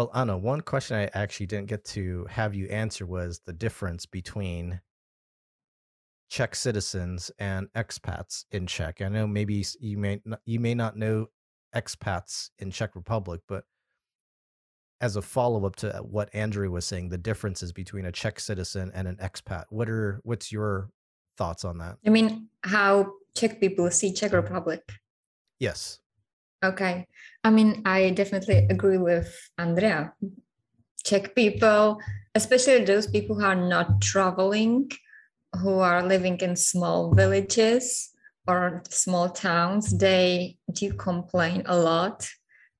Well, Anna, one question I actually didn't get to have you answer was the difference between Czech citizens and expats in Czech. I know maybe you may not, you may not know expats in Czech Republic, but as a follow up to uh, what Andrew was saying, the differences between a Czech citizen and an expat. What are what's your thoughts on that? I mean, how Czech people see Czech mm-hmm. Republic. Yes. Okay. I mean, I definitely agree with Andrea. Czech people, especially those people who are not traveling, who are living in small villages or small towns, they do complain a lot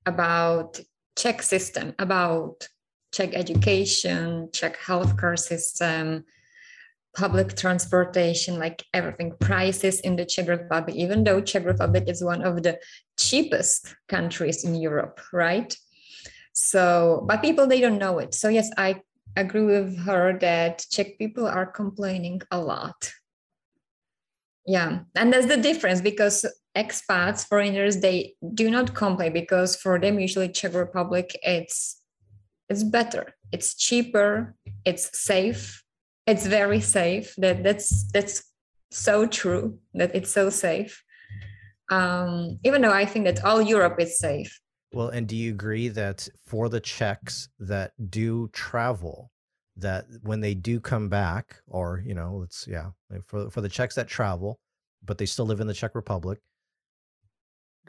about Czech system, about Czech education, Czech healthcare system, public transportation, like everything, prices in the Czech Republic, even though Czech Republic is one of the cheapest countries in Europe, right? So, but people they don't know it. So yes, I agree with her that Czech people are complaining a lot. Yeah, and that's the difference because expats, foreigners, they do not complain because for them usually Czech Republic it's it's better, it's cheaper, it's safe, it's very safe. That that's that's so true that it's so safe. Um, even though I think that all Europe is safe. Well, and do you agree that for the Czechs that do travel, that when they do come back, or you know, let's yeah, for for the Czechs that travel, but they still live in the Czech Republic,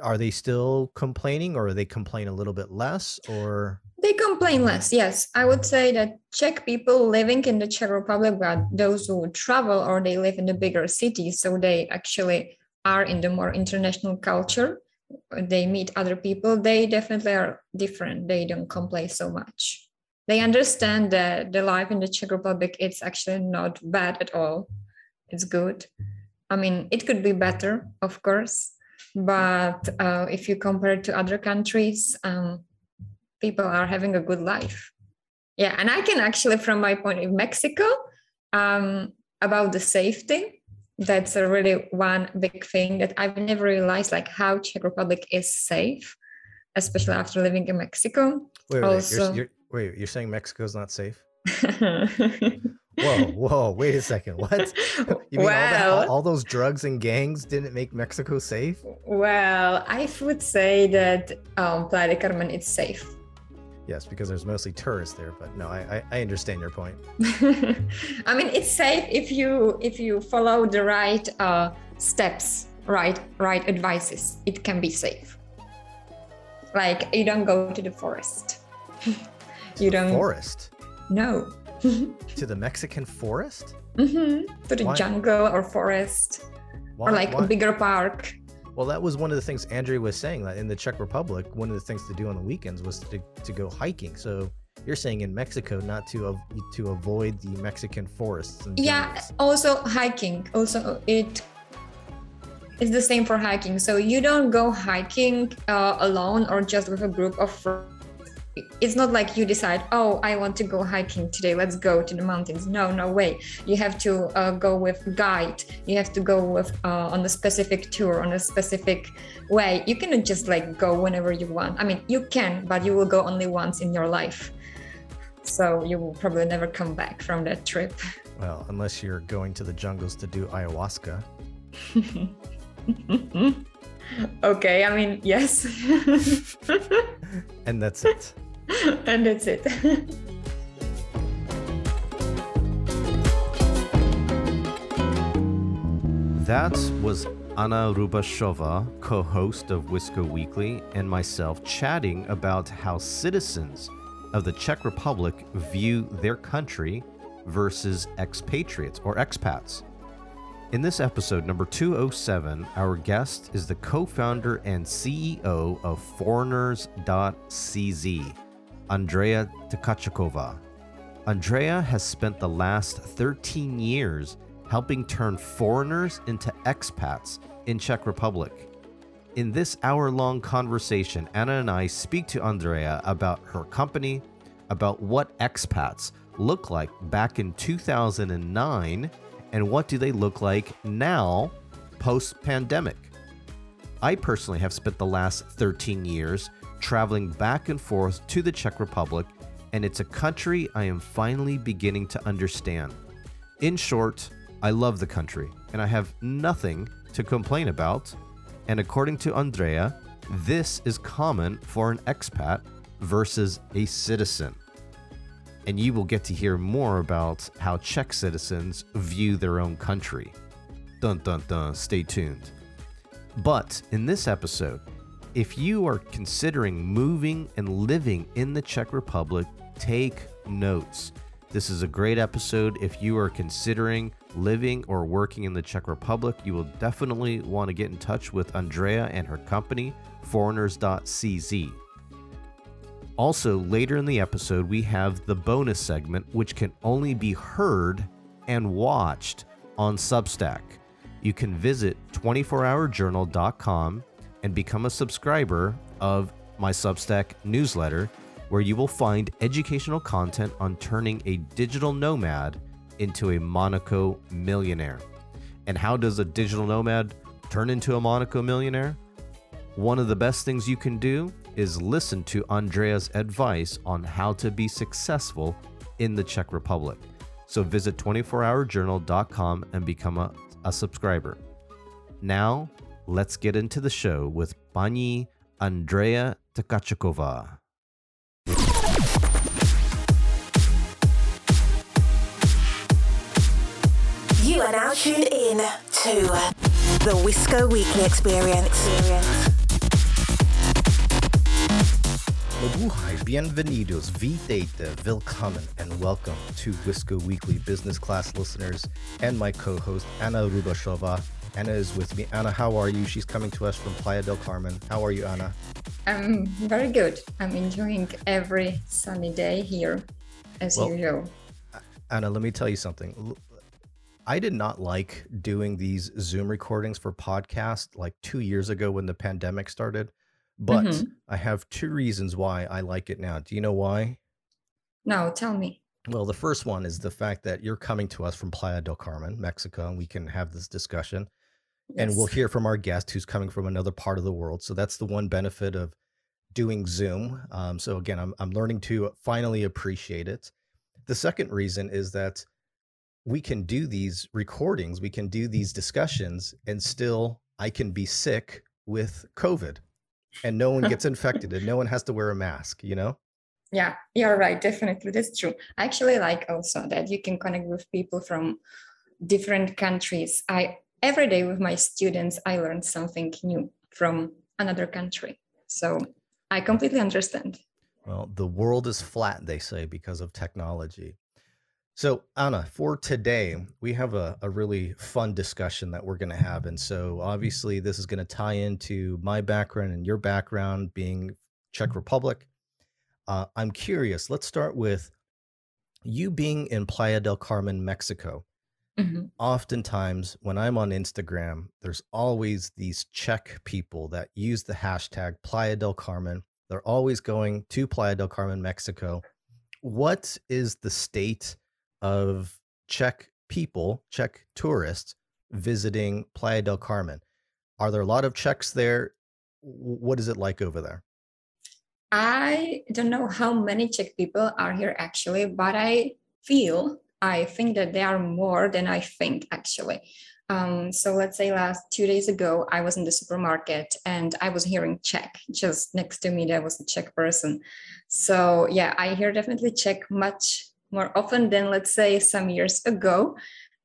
are they still complaining, or they complain a little bit less, or They complain less. Yes, I would say that Czech people living in the Czech Republic, but those who travel or they live in the bigger cities, so they actually are in the more international culture. They meet other people. They definitely are different. They don't complain so much. They understand that the life in the Czech Republic it's actually not bad at all. It's good. I mean, it could be better, of course, but uh, if you compare it to other countries, um, people are having a good life. Yeah, and I can actually, from my point of Mexico, um, about the safety, that's a really one big thing that I've never realized, like how Czech Republic is safe, especially after living in Mexico. wait, wait, wait, Also- you're, you're, wait, you're saying Mexico's not safe? Whoa, whoa, wait a second, what? You mean all, that, all, all those drugs and gangs didn't make Mexico safe? well, I would say that um, Playa de Carmen is safe. Yes, because there's mostly tourists there, but no, I I, I understand your point. I mean, it's safe if you if you follow the right uh, steps, right right advices. It can be safe. Like you don't go to the forest. To you the don't. forest. No. To the Mexican forest? hmm To the Why? jungle or forest Why, or like why- a bigger park. Well, that was one of the things Andrea was saying that in the Czech Republic, one of the things to do on the weekends was to, to go hiking. So you're saying in Mexico not to to avoid the Mexican forests Yeah. jungles. Also hiking. Also it is the same for hiking. So you don't go hiking uh, alone or just with a group of friends. It's not like you decide, oh, I want to go hiking today. Let's go to the mountains. No, no way. You have to uh, go with guide. You have to go with uh, on a specific tour, on a specific way. You cannot just like go whenever you want. I mean, you can, but you will go only once in your life. So you will probably never come back from that trip. Well, unless you're going to the jungles to do ayahuasca. okay, I mean, yes. And that's it. and that's it. That was Anna Rubashova, co host of Wisco Weekly, and myself chatting about how citizens of the Czech Republic view their country versus expatriates or expats. In this episode, number 207, our guest is the co founder and CEO of Foreigners.cz, Andrea Tkachakova. Andrea has spent the last 13 years helping turn foreigners into expats in Czech Republic. In this hour-long conversation, Anna and I speak to Andrea about her company, about what expats look like back in 2009 and what do they look like now post-pandemic. I personally have spent the last 13 years traveling back and forth to the Czech Republic, and it's a country I am finally beginning to understand. In short, I love the country, and I have nothing to complain about. And according to Andrea, this is common for an expat versus a citizen. And you will get to hear more about how Czech citizens view their own country. Dun dun dun, stay tuned. But in this episode, if you are considering moving and living in the Czech Republic, take notes. This is a great episode. If you are considering living or working in the Czech Republic, you will definitely want to get in touch with Andrea and her company, foreigners.cz. Also, later in the episode, we have the bonus segment, which can only be heard and watched on Substack. You can visit 24hourjournal.com and become a subscriber of my Substack newsletter, where you will find educational content on turning a digital nomad into a Monaco millionaire. And how does a digital nomad turn into a Monaco millionaire? One of the best things you can do is listen to Andrea's advice on how to be successful in the Czech Republic. So visit 24hourjournal.com and become a, a subscriber. Now, let's get into the show with Pani Andrea Tkachukova. You are now tuned in to the Wisco Weekly Experience. Mabuhay, bienvenidos, vítejte, willkommen, and welcome to Wisco Weekly business class listeners and my co-host Anna Rubashova. Anna is with me. Anna, how are you? She's coming to us from Playa del Carmen. How are you, Anna? I'm very good. I'm enjoying every sunny day here, as Well, usual. Anna, let me tell you something. I did not like doing these Zoom recordings for podcast like two years ago when the pandemic started, but Mhm. I have two reasons why I like it now. Do you know why? No, tell me. Well, the first one is the fact that you're coming to us from Playa del Carmen, Mexico, and we can have this discussion. And we'll hear from our guest who's coming from another part of the world. So that's the one benefit of doing Zoom. Um, so again, I'm, I'm learning to finally appreciate it. The second reason is that we can do these recordings, we can do these discussions, and still I can be sick with COVID and no one gets infected and no one has to wear a mask, you know? Yeah, you're right. Definitely, that's true. I actually like also that you can connect with people from different countries. I every day with my students, I learn something new from another country. So I completely understand. Well, the world is flat, they say, because of technology. So, Anna, for today, we have a, a really fun discussion that we're going to have. And so, obviously, this is going to tie into my background and your background being Czech Republic. Uh, I'm curious, let's start with you being in Playa del Carmen, Mexico. Mhm. Oftentimes, when I'm on Instagram, there's always these Czech people that use the hashtag Playa del Carmen. They're always going to Playa del Carmen, Mexico. What is the state of Czech people, Czech tourists visiting Playa del Carmen? Are there a lot of Czechs there? What is it like over there? I don't know how many Czech people are here actually, but I feel, I think that there are more than I think actually. Um, so let's say last two days ago, I was in the supermarket and I was hearing Czech. Just next to me, there was a Czech person. So yeah, I hear definitely Czech much more often than let's say some years ago.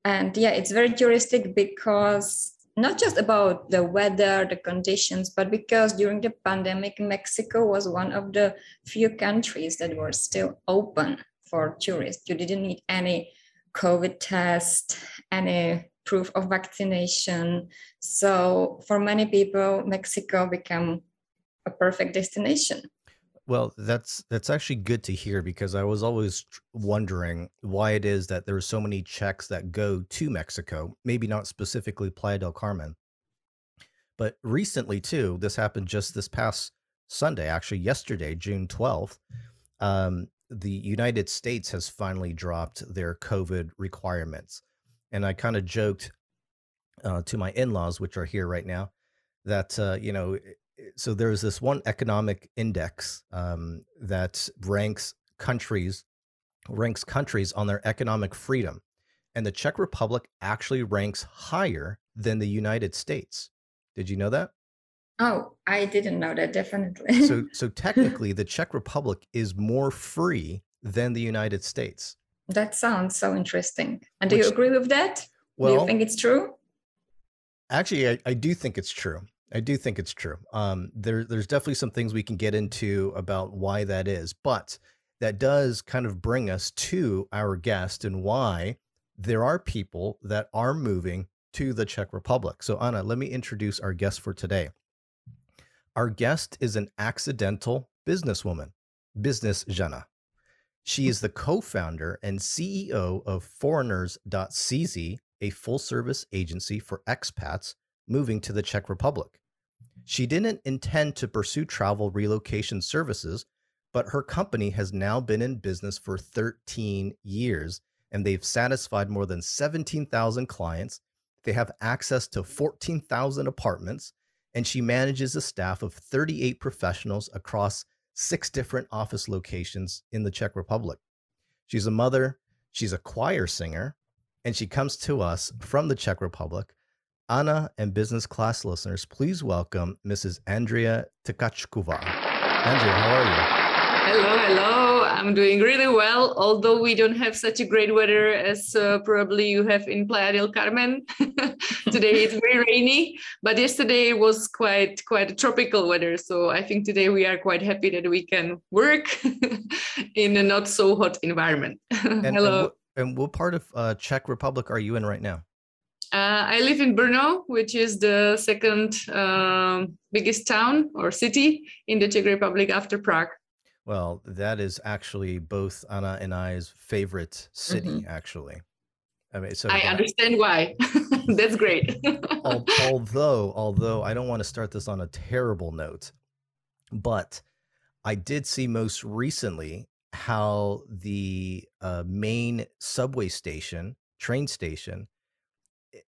And yeah, it's very touristic because not just about the weather, the conditions, but because during the pandemic, Mexico was one of the few countries that were still open for tourists. You didn't need any COVID test, any proof of vaccination. So for many people, Mexico became a perfect destination. Well, that's that's actually good to hear because I was always wondering why it is that there are so many Czechs that go to Mexico, maybe not specifically Playa del Carmen. But recently too, this happened just this past Sunday, actually yesterday, June 12th. Um, the United States has finally dropped their COVID requirements. And I kind of joked uh, to my in-laws, which are here right now, that uh, you know so there's this one economic index um, that ranks countries ranks countries on their economic freedom and the czech republic actually ranks higher than the united states. Did you know that? Oh i didn't know that definitely. So so technically the czech republic is more free than the united states. That sounds so interesting. And do Which, you agree with that? Well do you think it's true? Actually I, I do think it's true I do think it's true. Um, there, there's definitely some things we can get into about why that is, but that does kind of bring us to our guest and why there are people that are moving to the Czech Republic. So, Anna, let me introduce our guest for today. Our guest is an accidental businesswoman, Business Jana. She is the co founder and CEO of Foreigners.cz, a full service agency for expats moving to the Czech Republic. She didn't intend to pursue travel relocation services, but her company has now been in business for 13 years and they've satisfied more than 17,000 clients. They have access to 14,000 apartments, and she manages a staff of 38 professionals across six different office locations in the Czech Republic. She's a mother, she's a choir singer, and she comes to us from the Czech Republic Anna and business class listeners, please welcome Mrs. Andrea Tkachkova. Andrea, how are you? Hello, hello. I'm doing really well, although we don't have such a great weather as uh, probably you have in Playa del Carmen. today it's very rainy, but yesterday was quite quite a tropical weather. So I think today we are quite happy that we can work in a not so hot environment. and, hello. And, and, what part of uh, Czech Republic are you in right now? Uh, I live in Brno, which is the second uh, biggest town or city in the Czech Republic after Prague. Well, that is actually both Anna and I's favorite city, mm-hmm. actually. I mean, so I understand why. That's great. although, although I don't want to start this on a terrible note, but I did see most recently how the uh, main subway station, train station,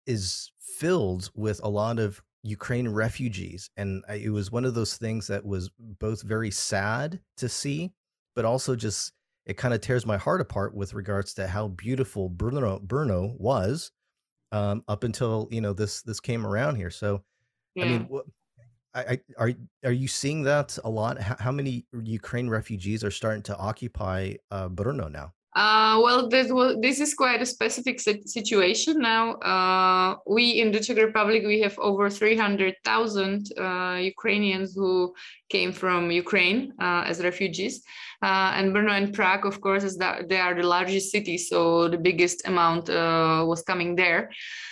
is filled with a lot of Ukraine refugees. And it was one of those things that was both very sad to see, but also just it kind of tears my heart apart with regards to how beautiful Brno Brno was um, up until you know this this came around here. So, yeah. I mean, I, I, are are you seeing that a lot? How, how, many Ukraine refugees are starting to occupy uh, Brno now? Uh, well, this, well, this is quite a specific situation now. Uh, we in the Czech Republic, we have over 300,000 uh, Ukrainians who came from Ukraine uh, as refugees. Uh, and Brno and Prague, of course, is that they are the largest cities, so the biggest amount uh, was coming there.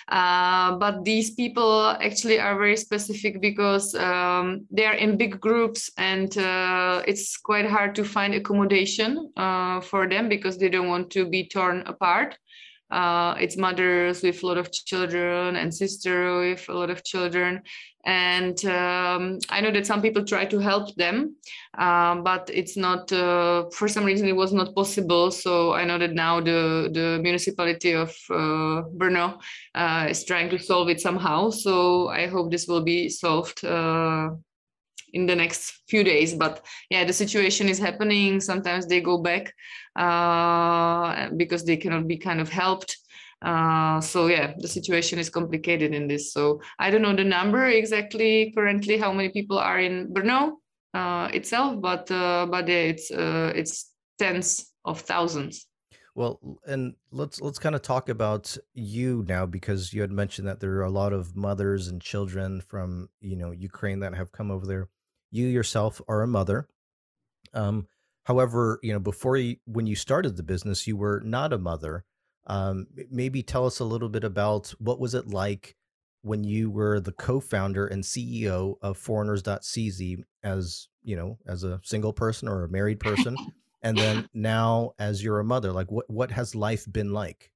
Uh, but these people actually are very specific because um, they are in big groups, and uh, it's quite hard to find accommodation uh, for them because they don't want to be torn apart. Uh, it's mothers with a lot of children and sister with a lot of children and um, i know that some people try to help them um, but it's not uh, for some reason it was not possible. So i know that now the the municipality of uh, brno uh, is trying to solve it somehow. So i hope this will be solved uh, in the next few days. But yeah the situation is happening. Sometimes they go back uh, because they cannot be kind of helped uh, so yeah the situation is complicated in this so i don't know the number exactly currently how many people are in brno uh, itself but uh, but yeah, it's uh, it's tens of thousands well, and let's let's kind of talk about you now because you had mentioned that there are a lot of mothers and children from you know Ukraine that have come over there you yourself are a mother. Um, however, you know, before you, when you started the business, you were not a mother. Um, maybe tell us a little bit about what was it like when you were the co-founder and CEO of Foreigners.cz as you know as a single person or a married person, and then now as you're a mother. Like, what what has life been like?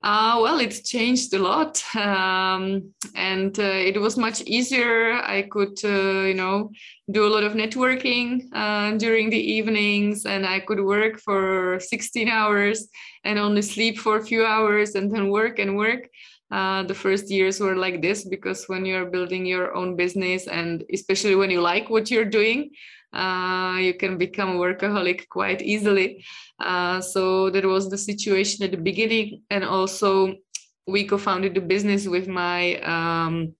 Uh, well, it changed a lot, um, and uh, it was much easier. I could, uh, you know, do a lot of networking uh, during the evenings, and I could work for 16 hours and only sleep for a few hours, and then work and work. uh, the first years were like this because when you're building your own business and especially when you like what you're doing uh, you can become a workaholic quite easily. Uh, so that was the situation at the beginning. And also we co-founded the business with my um,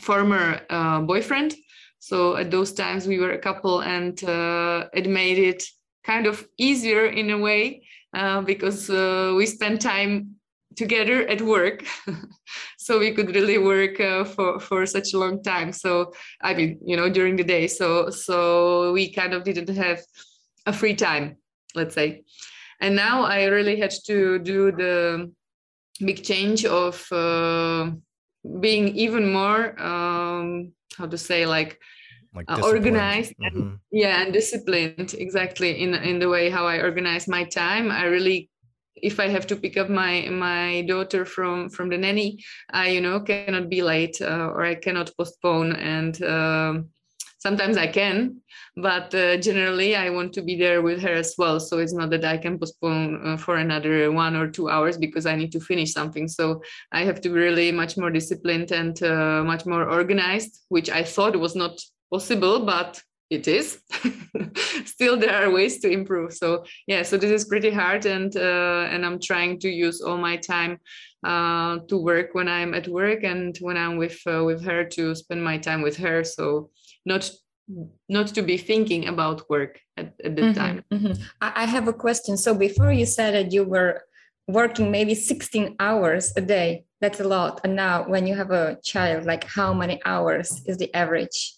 former uh, boyfriend. So at those times we were a couple and uh, it made it kind of easier in a way uh, because we spent time together at work so we could really work uh, for for such a long time. So i mean you know during the day. So so we kind of didn't have a free time let's say. And now i really had to do the big change of uh, being even more um, how to say like like uh, organized mm-hmm. and, yeah and disciplined exactly in in the way how i organize my time. I really if I have to pick up my my daughter from from the nanny, I you know cannot be late uh, or I cannot postpone. And um, sometimes I can, but uh, generally I want to be there with her as well. So it's not that I can postpone uh, for another one or two hours because I need to finish something. So I have to be really much more disciplined and uh, much more organized, which I thought was not possible, but it is. Still there are ways to improve. So yeah so this is pretty hard and uh, and i'm trying to use all my time uh, to work when i'm at work and when i'm with uh, with her to spend my time with her. So not not to be thinking about work at, at the mm-hmm, time. mm-hmm. i have a question. So before you said that you were working maybe 16 hours a day that's a lot. And now when you have a child like how many hours is the average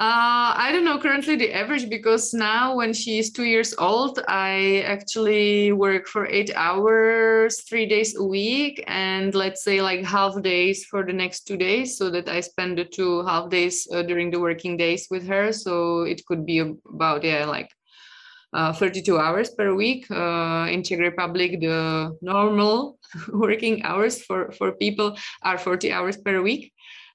uh, I don't know currently the average because now when she is two years old, I actually work for eight hours, three days a week, and let's say like half days for the next two days, so that I spend the two half days uh, during the working days with her. So it could be about yeah like uh, 32 hours per week. Uh, in Czech Republic, the normal working hours for for people are 40 hours per week.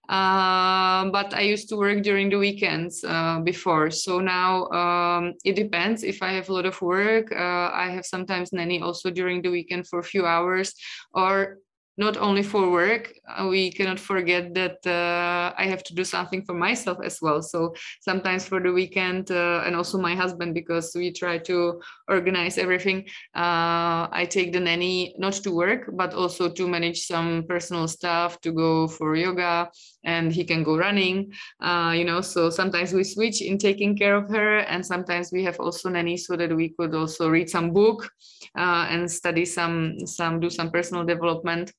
Uh, but I used to work during the weekends uh, before. So now um, it depends. If I have a lot of work, uh, I have sometimes nanny also during the weekend for a few hours, or not only for work uh, we cannot forget that uh, i have to do something for myself as well. So sometimes for the weekend uh, and also my husband because we try to organize everything uh, i take the nanny not to work but also to manage some personal stuff to go for yoga and he can go running uh, you know. So sometimes we switch in taking care of her and sometimes we have also nanny so that we could also read some book uh, and study some some do some personal development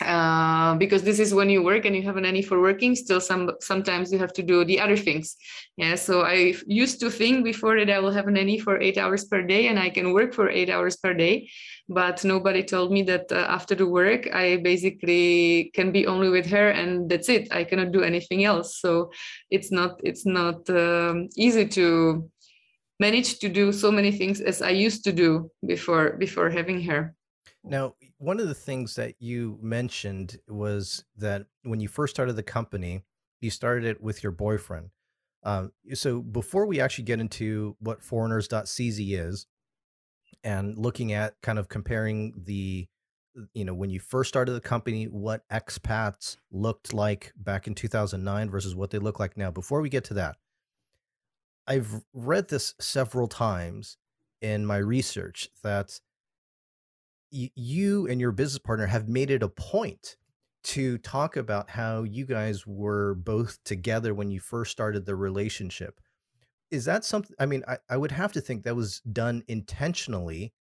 uh, because this is when you work and you have a nanny for working still some sometimes you have to do the other things. Yeah so i used to think before that i will have a nanny for eight hours per day and i can work for eight hours per day but nobody told me that uh, after the work i basically can be only with her and that's it. I cannot do anything else. So it's not it's not um, easy to manage to do so many things as i used to do before before having her. Now, one of the things that you mentioned was that when you first started the company, you started it with your boyfriend. Um, so before we actually get into what foreigners.cz is and looking at kind of comparing the, you know, when you first started the company, what expats looked like back in 2009 versus what they look like now. Before we get to that, I've read this several times in my research that you and your business partner have made it a point to talk about how you guys were both together when you first started the relationship. Is that something? I mean, I, I would have to think that was done intentionally.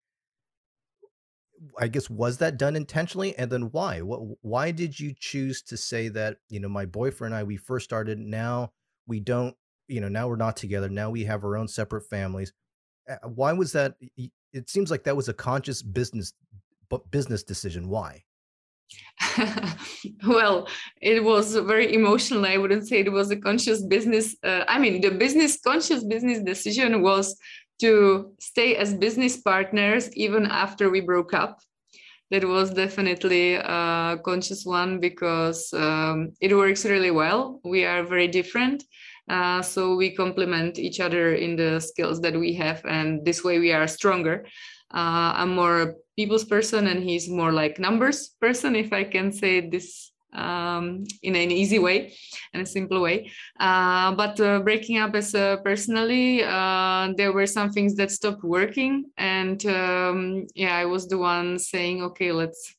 I guess was that done intentionally, and then why? What? Why did you choose to say that? You know, my boyfriend and I, we first started. Now we don't. You know, now we're not together. Now we have our own separate families. Why was that? It seems like that was a conscious business business decision. Why? well, it was very emotional. I wouldn't say it was a conscious business. Uh, I mean, the business conscious business decision was to stay as business partners even after we broke up. That was definitely a conscious one because um, it works really well. We are very different. Uh, so we complement each other in the skills that we have, and this way we are stronger. Uh, I'm more a people's person, and he's more like numbers person, if I can say this um, in an easy way and a simple way. Uh, but uh, breaking up as personally, uh, there were some things that stopped working, and um, yeah, I was the one saying, okay, let's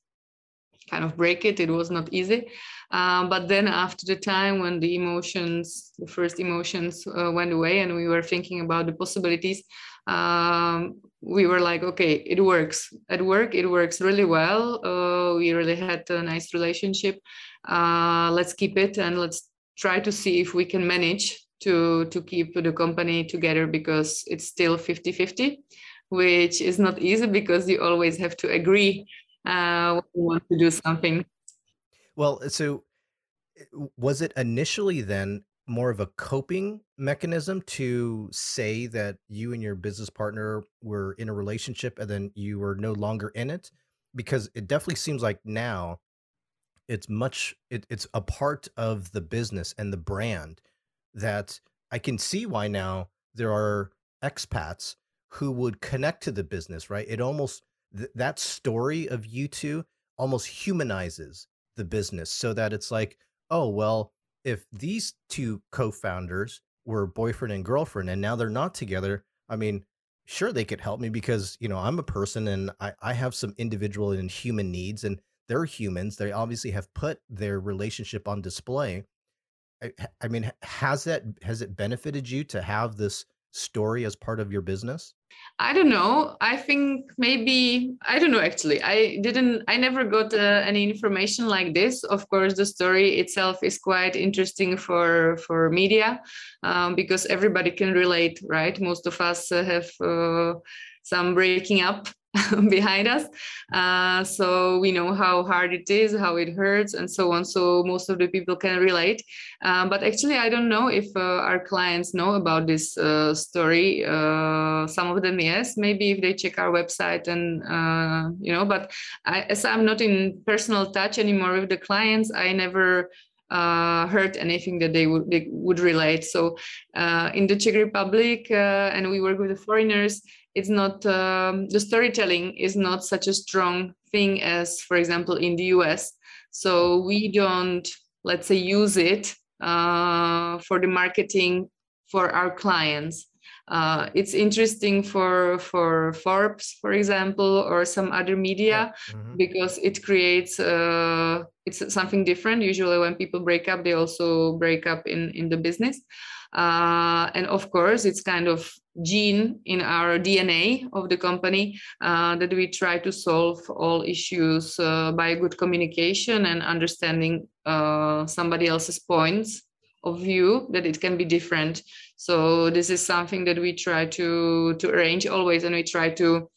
kind of break it. It was not easy. Um, but then after the time when the emotions, the first emotions uh, went away and we were thinking about the possibilities, um, we were like, okay, it works. At work, it works really well. Uh, we really had a nice relationship. Uh, let's keep it and let's try to see if we can manage to, to keep the company together because it's still 50 50, which is not easy because you always have to agree uh, when you want to do something. Well, so was it initially then more of a coping mechanism to say that you and your business partner were in a relationship and then you were no longer in it? Because it definitely seems like now it's much it, it's a part of the business and the brand that I can see why now there are expats who would connect to the business, right? It almost th- that story of you two almost humanizes the business so that it's like, oh, well, if these two co-founders were boyfriend and girlfriend and now they're not together, I mean, sure they could help me because, you know, I'm a person and I, I have some individual and human needs and they're humans. They obviously have put their relationship on display. I, I mean, has that has it benefited you to have this story as part of your business? I don't know. I think maybe I don't know actually. I didn't I never got uh, any information like this. Of course, the story itself is quite interesting for for media um, because everybody can relate, right? Most of us uh, have uh, some breaking up behind us. Uh, so we know how hard it is, how it hurts, and so on. So most of the people can relate. Uh, but actually, I don't know if uh, our clients know about this uh, story. Uh, some of them, yes, maybe if they check our website and, uh, you know, but I, as I'm not in personal touch anymore with the clients, I never uh, heard anything that they would they would relate. So uh, in the Czech Republic, uh, and we work with the foreigners it's not um, the storytelling is not such a strong thing as for example in the us so we don't let's say use it uh, for the marketing for our clients. Uh, it's interesting for for forbes for example or some other media mm-hmm. because it creates uh, it's something different. Usually when people break up they also break up in in the business. Uh, and of course, it's kind of gene in our DNA of the company uh, that we try to solve all issues uh, by good communication and understanding uh, somebody else's points of view that it can be different. So this is something that we try to to arrange always, and we try to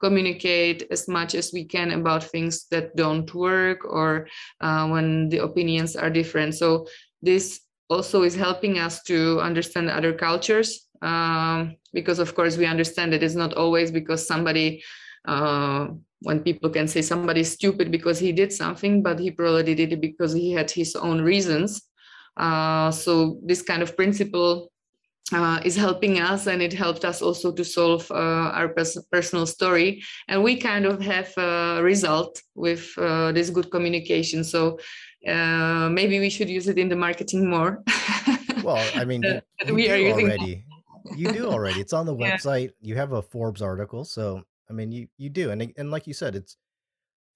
communicate as much as we can about things that don't work or uh, when the opinions are different. So this also is helping us to understand other cultures um, because of course we understand that it's not always because somebody uh, when people can say somebody's stupid because he did something but he probably did it because he had his own reasons uh, so this kind of principle uh, is helping us and it helped us also to solve uh, our pers- personal story and we kind of have a result with uh, this good communication so uh, maybe we should use it in the marketing more. well, I mean, we are already. You do already. It's on the yeah. website. You have a Forbes article, so I mean, you you do, and and like you said, it's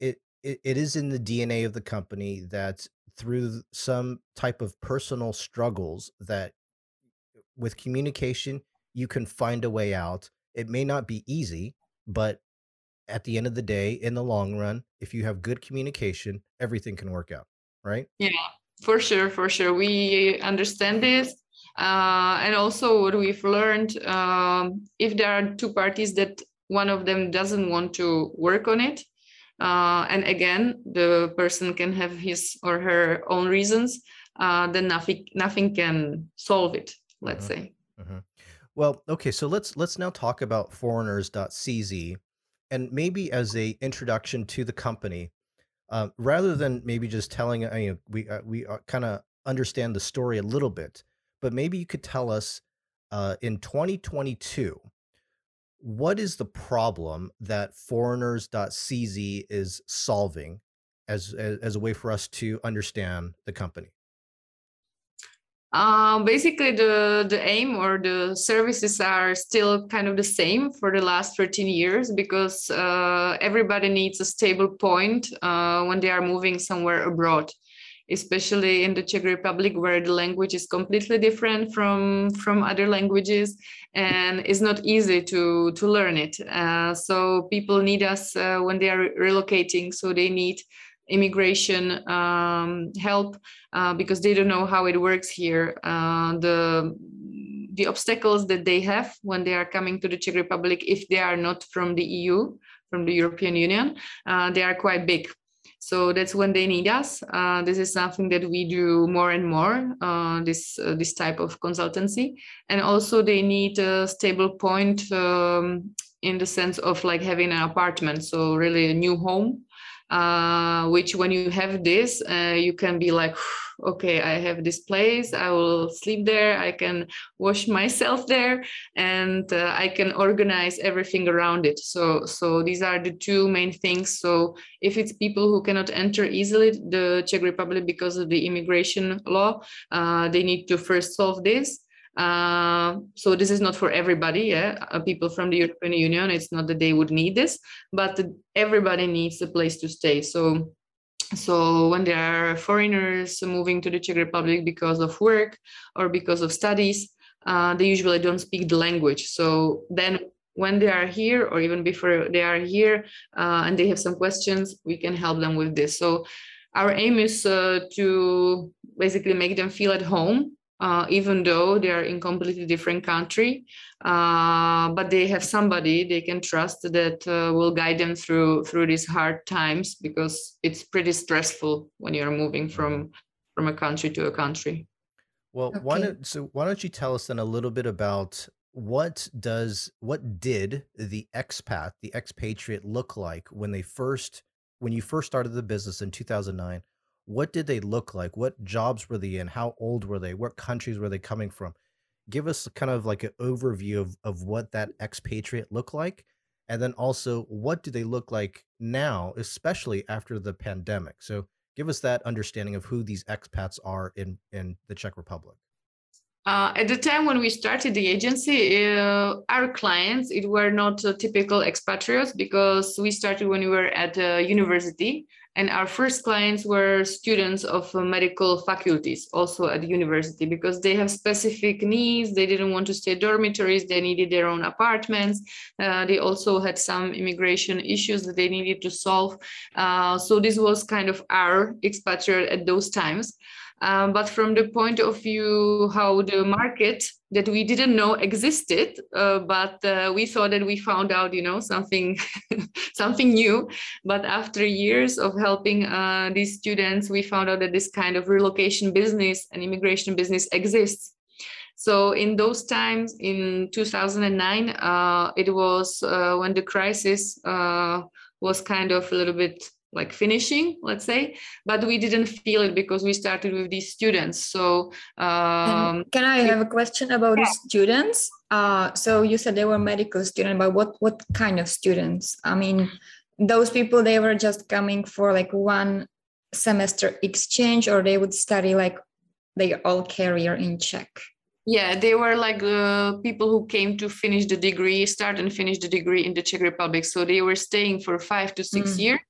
it it, it is in the DNA of the company that through some type of personal struggles that with communication you can find a way out. It may not be easy, but at the end of the day, in the long run, if you have good communication, everything can work out right? Yeah, for sure, for sure. We understand this. Uh, and also what we've learned, um, if there are two parties that one of them doesn't want to work on it, uh, and again, the person can have his or her own reasons, uh, then nothing nothing can solve it. Let's mm-hmm. say. Mm-hmm. Well, okay, so let's let's now talk about foreigners.cz, and maybe as a introduction to the company, uh, rather than maybe just telling, uh, you know, we uh, we uh, kind of understand the story a little bit, but maybe you could tell us uh, in 2022 what is the problem that foreigners.cz is solving as, as, as a way for us to understand the company? Uh, basically, the, the aim or the services are still kind of the same for the last 13 years because uh, everybody needs a stable point uh, when they are moving somewhere abroad especially in the Czech Republic, where the language is completely different from from other languages, and it's not easy to to learn it. Uh, so people need us uh, when they are relocating. So they need immigration um, help uh, because they don't know how it works here. Uh, the the obstacles that they have when they are coming to the Czech Republic, if they are not from the EU, from the European Union, uh, they are quite big. So that's when they need us. Uh, this is something that we do more and more. Uh, this uh, this type of consultancy, and also they need a stable point um, in the sense of like having an apartment. So really a new home uh, which when you have this uh, you can be like okay i have this place i will sleep there i can wash myself there and uh, i can organize everything around it. So so these are the two main things. So if it's people who cannot enter easily the czech republic because of the immigration law uh, they need to first solve this uh, so this is not for everybody, yeah. Uh, people from the European Union, it's not that they would need this, but everybody needs a place to stay. So, so when there are foreigners moving to the Czech Republic because of work or because of studies, uh, they usually don't speak the language. So then when they are here or even before they are here uh, and they have some questions, we can help them with this. So our aim is uh, to basically make them feel at home uh, even though they are in completely different country uh, but they have somebody they can trust that uh, will guide them through through these hard times because it's pretty stressful when you're moving from from a country to a country well okay. why don't so why don't you tell us then a little bit about what does what did the expat the expatriate look like when they first when you first started the business in 2009 what did they look like? What jobs were they in? How old were they? What countries were they coming from? Give us kind of like an overview of, of what that expatriate looked like. And then also, what do they look like now, especially after the pandemic? So give us that understanding of who these expats are in, in the Czech Republic. Uh, at the time when we started the agency, uh, our clients it were not uh, typical expatriates because we started when we were at a university and our first clients were students of uh, medical faculties also at the university because they have specific needs. They didn't want to stay dormitories. They needed their own apartments. Uh, they also had some immigration issues that they needed to solve. Uh, so this was kind of our expatriate at those times um, but from the point of view how the market that we didn't know existed uh, but uh, we thought that we found out you know something something new. But after years of helping uh, these students we found out that this kind of relocation business and immigration business exists. So in those times in 2009 uh, it was uh, when the crisis uh, was kind of a little bit like finishing let's say but we didn't feel it because we started with these students. So um, can i have a question about yeah. the students? Uh, so you said they were medical students but what what kind of students? I mean those people they were just coming for like one semester exchange or they would study like their all career in czech? Yeah they were like uh, people who came to finish the degree start and finish the degree in the czech republic. So they were staying for five to six mm. years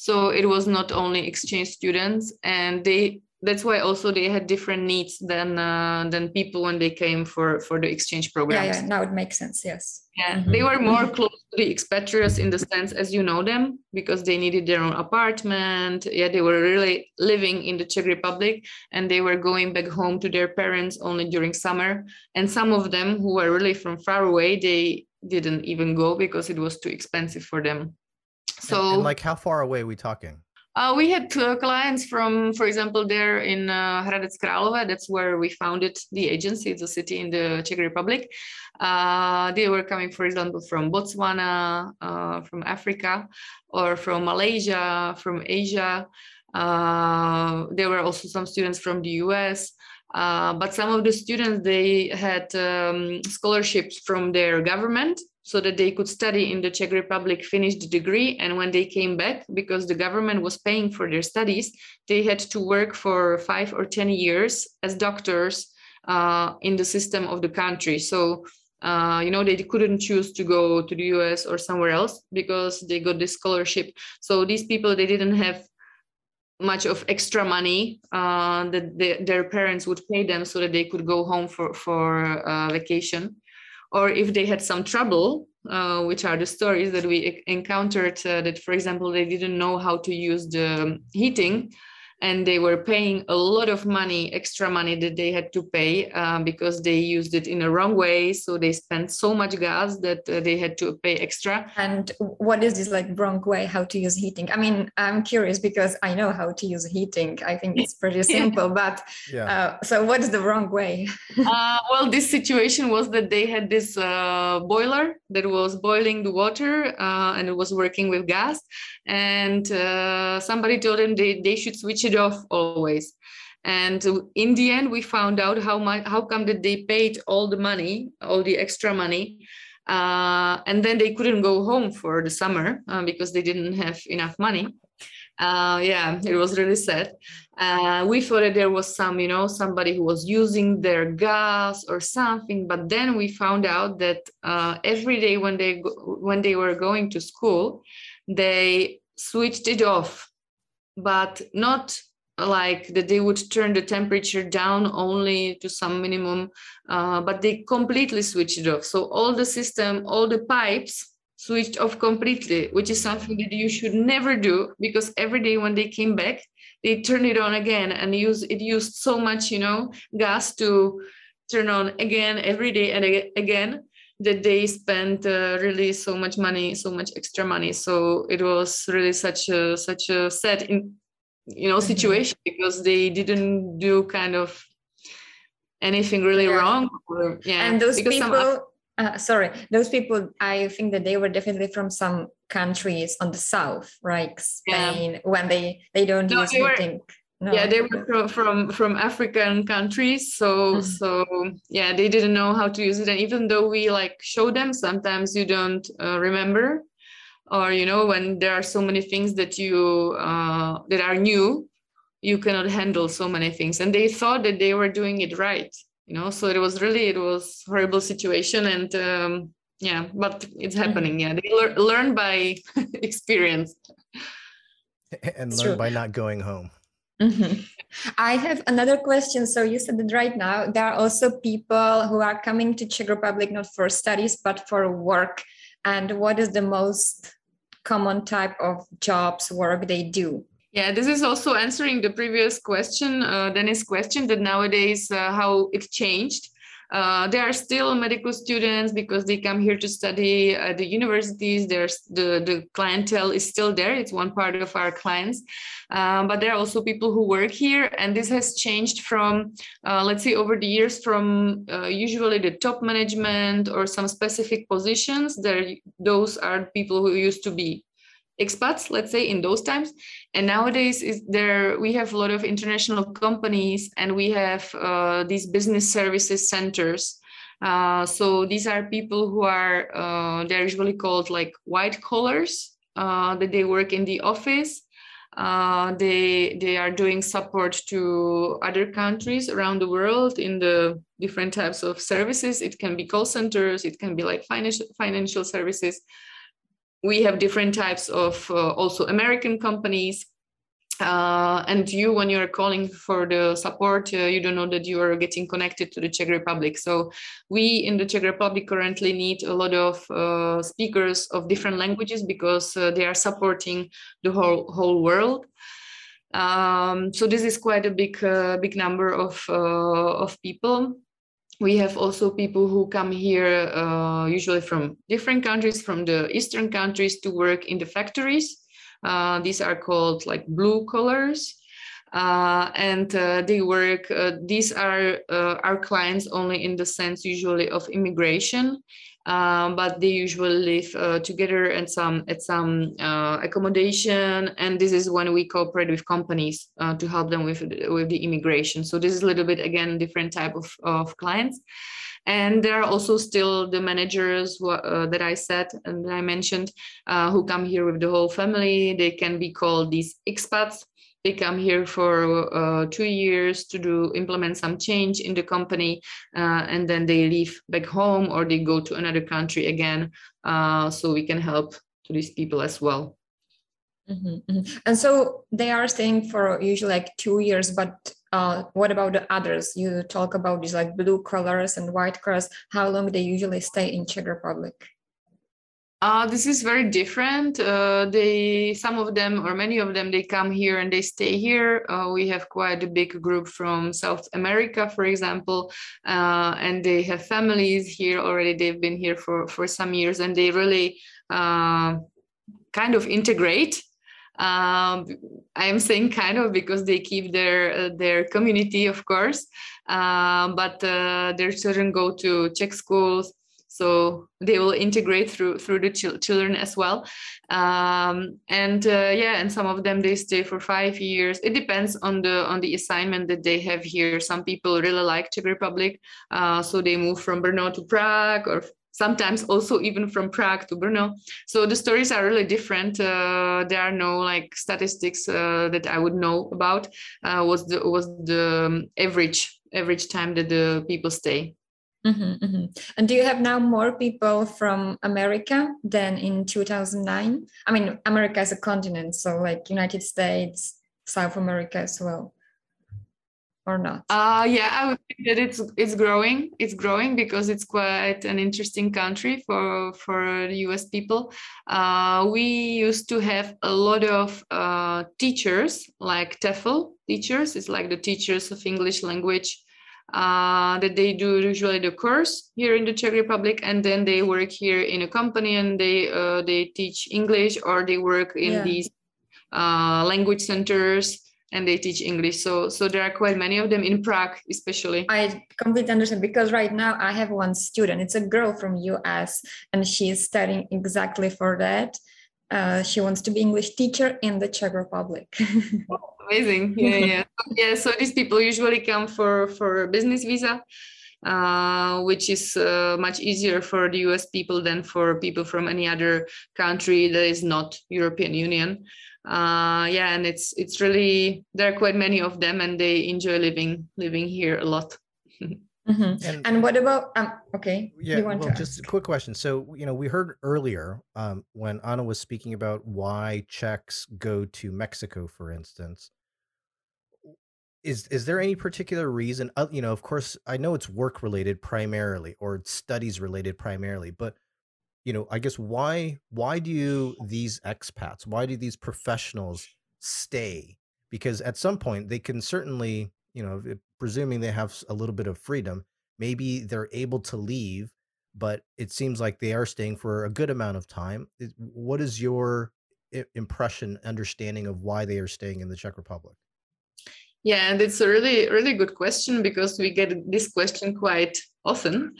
so it was not only exchange students, and they that's why also they had different needs than uh, than people when they came for for the exchange program. Yeah, yeah. Now it makes sense. Yes. Yeah, mm-hmm. they were more close to the expatriates in the sense as you know them because they needed their own apartment. Yeah, they were really living in the Czech Republic and they were going back home to their parents only during summer. And some of them who were really from far away, they didn't even go because it was too expensive for them. So, and, and like, how far away are we talking? Uh, we had uh, clients from, for example, there in uh, Hradec Králové. That's where we founded the agency. It's a city in the Czech Republic. Uh, they were coming, for example, from Botswana, uh, from Africa, or from Malaysia, from Asia. Uh, there were also some students from the US. Uh, but some of the students they had um, scholarships from their government so that they could study in the Czech Republic, finish the degree. And when they came back, because the government was paying for their studies, they had to work for five or 10 years as doctors uh, in the system of the country. So, uh, you know, they couldn't choose to go to the US or somewhere else because they got this scholarship. So these people, they didn't have much of extra money uh, that their parents would pay them so that they could go home for, for uh, vacation or if they had some trouble, uh, which are the stories that we encountered uh, that, for example, they didn't know how to use the heating and they were paying a lot of money, extra money that they had to pay um, because they used it in a wrong way. So they spent so much gas that uh, they had to pay extra. And what is this like wrong way how to use heating? I mean, I'm curious because I know how to use heating. I think it's pretty simple, but yeah. uh, so what is the wrong way? uh, well, this situation was that they had this uh, boiler that was boiling the water uh, and it was working with gas. And uh, somebody told them they, they should switch it it off always. And in the end we found out how much how come that they paid all the money all the extra money uh, and then they couldn't go home for the summer uh, because they didn't have enough money. Uh, yeah it was really sad. Uh, we thought that there was some you know somebody who was using their gas or something but then we found out that uh, every day when they go, when they were going to school they switched it off but not like that they would turn the temperature down only to some minimum, uh, but they completely switched it off. So all the system, all the pipes switched off completely, which is something that you should never do because every day when they came back, they turned it on again and use it used so much, you know, gas to turn on again every day and again that they spent uh, really so much money, so much extra money. So it was really such a such a sad, in, you know, mm-hmm. situation because they didn't do kind of anything really yeah. wrong. Or, yeah, and those people. Some, uh, sorry, those people. I think that they were definitely from some countries on the south, right? Spain, yeah. when they they don't no, use heating. No. Yeah, they were from, from from African countries, so mm-hmm. so yeah, they didn't know how to use it. And even though we like show them, sometimes you don't uh, remember, or you know, when there are so many things that you uh, that are new, you cannot handle so many things. And they thought that they were doing it right, you know. So it was really it was horrible situation, and um, yeah, but it's mm-hmm. happening. Mm-hmm. Yeah, they lear- learn by experience, and learn by not going home. Mm-hmm. I have another question. So you said that right now there are also people who are coming to Czech Republic not for studies but for work. And what is the most common type of jobs work they do? Yeah, this is also answering the previous question, uh, Dennis' question that nowadays uh, how it changed. Uh, there are still medical students because they come here to study at the universities. There's the, the clientele is still there. It's one part of our clients. Um, but there are also people who work here. And this has changed from, uh, let's say, over the years from uh, usually the top management or some specific positions. There, those are people who used to be expats let's say in those times and nowadays is there we have a lot of international companies and we have uh, these business services centers. Uh, so these are people who are uh, they're usually called like white collars uh, that they work in the office. Uh, they they are doing support to other countries around the world in the different types of services. It can be call centers it can be like financial financial services we have different types of uh, also American companies. Uh, and you, when you're calling for the support, uh, you don't know that you are getting connected to the Czech Republic. So we in the Czech Republic currently need a lot of uh, speakers of different languages because uh, they are supporting the whole whole world. Um, so this is quite a big uh, big number of of people we have also people who come here uh, usually from different countries from the eastern countries to work in the factories. Uh, these are called like blue collars. Uh, and uh, they work uh, these are uh, our clients only in the sense usually of immigration um, but they usually live uh, together at some at some uh, accommodation, and this is when we cooperate with companies uh, to help them with with the immigration. So this is a little bit again different type of of clients. And there are also still the managers who, uh, that I said and I mentioned uh, who come here with the whole family. They can be called these expats they come here for uh, two years to do implement some change in the company uh, and then they leave back home or they go to another country again uh, so we can help to these people as well. Mm-hmm, mm-hmm. and so they are staying for usually like two years but uh, what about the others? You talk about these like blue colors and white colors. How long they usually stay in czech republic uh, this is very different. Uh, they, some of them or many of them, they come here and they stay here. Uh, we have quite a big group from South America, for example, uh, and they have families here already. They've been here for for some years, and they really uh, kind of integrate. Um, I am saying kind of because they keep their uh, their community, of course, but their children go to Czech schools so they will integrate through through the ch- children as well. Um, and uh, yeah and some of them they stay for five years. It depends on the on the assignment that they have here. Some people really like czech republic uh, so they move from brno to prague or sometimes also even from prague to brno. So the stories are really different. Uh, there are no like statistics uh, that i would know about uh, was the was the um, average average time that the people stay Mm-hmm, mm-hmm. And do you have now more people from America than in 2009? I mean, America as a continent, so like United States, South America as well, or not? Uh, yeah, I would think that it's it's growing. It's growing because it's quite an interesting country for for U.S. people. Uh, we used to have a lot of uh, teachers, like TEFL teachers. It's like the teachers of English language uh, that they do usually the course here in the Czech Republic, and then they work here in a company and they uh, they teach English or they work in yeah. these uh, language centers and they teach English. So so there are quite many of them in Prague, especially. I completely understand because right now I have one student. It's a girl from US, and she's studying exactly for that. Uh, she wants to be English teacher in the Czech Republic. oh, amazing! Yeah, yeah, yeah. So these people usually come for for business visa, uh, which is uh, much easier for the US people than for people from any other country that is not European Union. Uh, yeah, and it's it's really there are quite many of them, and they enjoy living living here a lot. Mm-hmm. And, and, what about um okay yeah well just a quick question. So you know we heard earlier um when anna was speaking about why czechs go to mexico for instance is is there any particular reason uh, you know of course i know it's work related primarily or studies related primarily but you know i guess why why do you these expats why do these professionals stay? Because at some point they can certainly you know, presuming they have a little bit of freedom, maybe they're able to leave, but it seems like they are staying for a good amount of time. What is your impression, understanding of why they are staying in the Czech Republic? Yeah, and it's a really, really good question because we get this question quite often.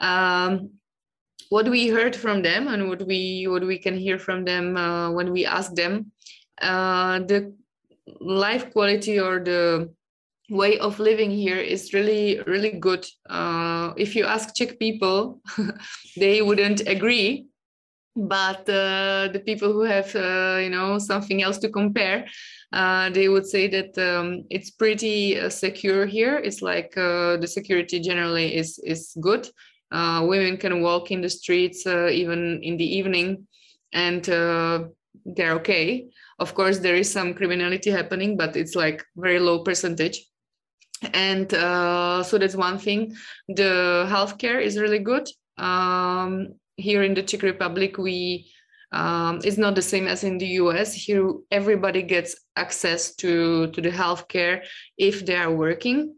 Um, what we heard from them and what we what we can hear from them uh, when we ask them, uh, the life quality or the way of living here is really really good. Uh, if you ask czech people they wouldn't agree but uh, the people who have uh, you know something else to compare uh, they would say that um, it's pretty uh, secure here. It's like uh, the security generally is is good. Women can walk in the streets even in the evening and they're okay. Of course there is some criminality happening but it's like very low percentage and uh, so that's one thing. The healthcare is really good. Um, here in the czech republic we um, it's not the same as in the us here everybody gets access to to the healthcare if they are working.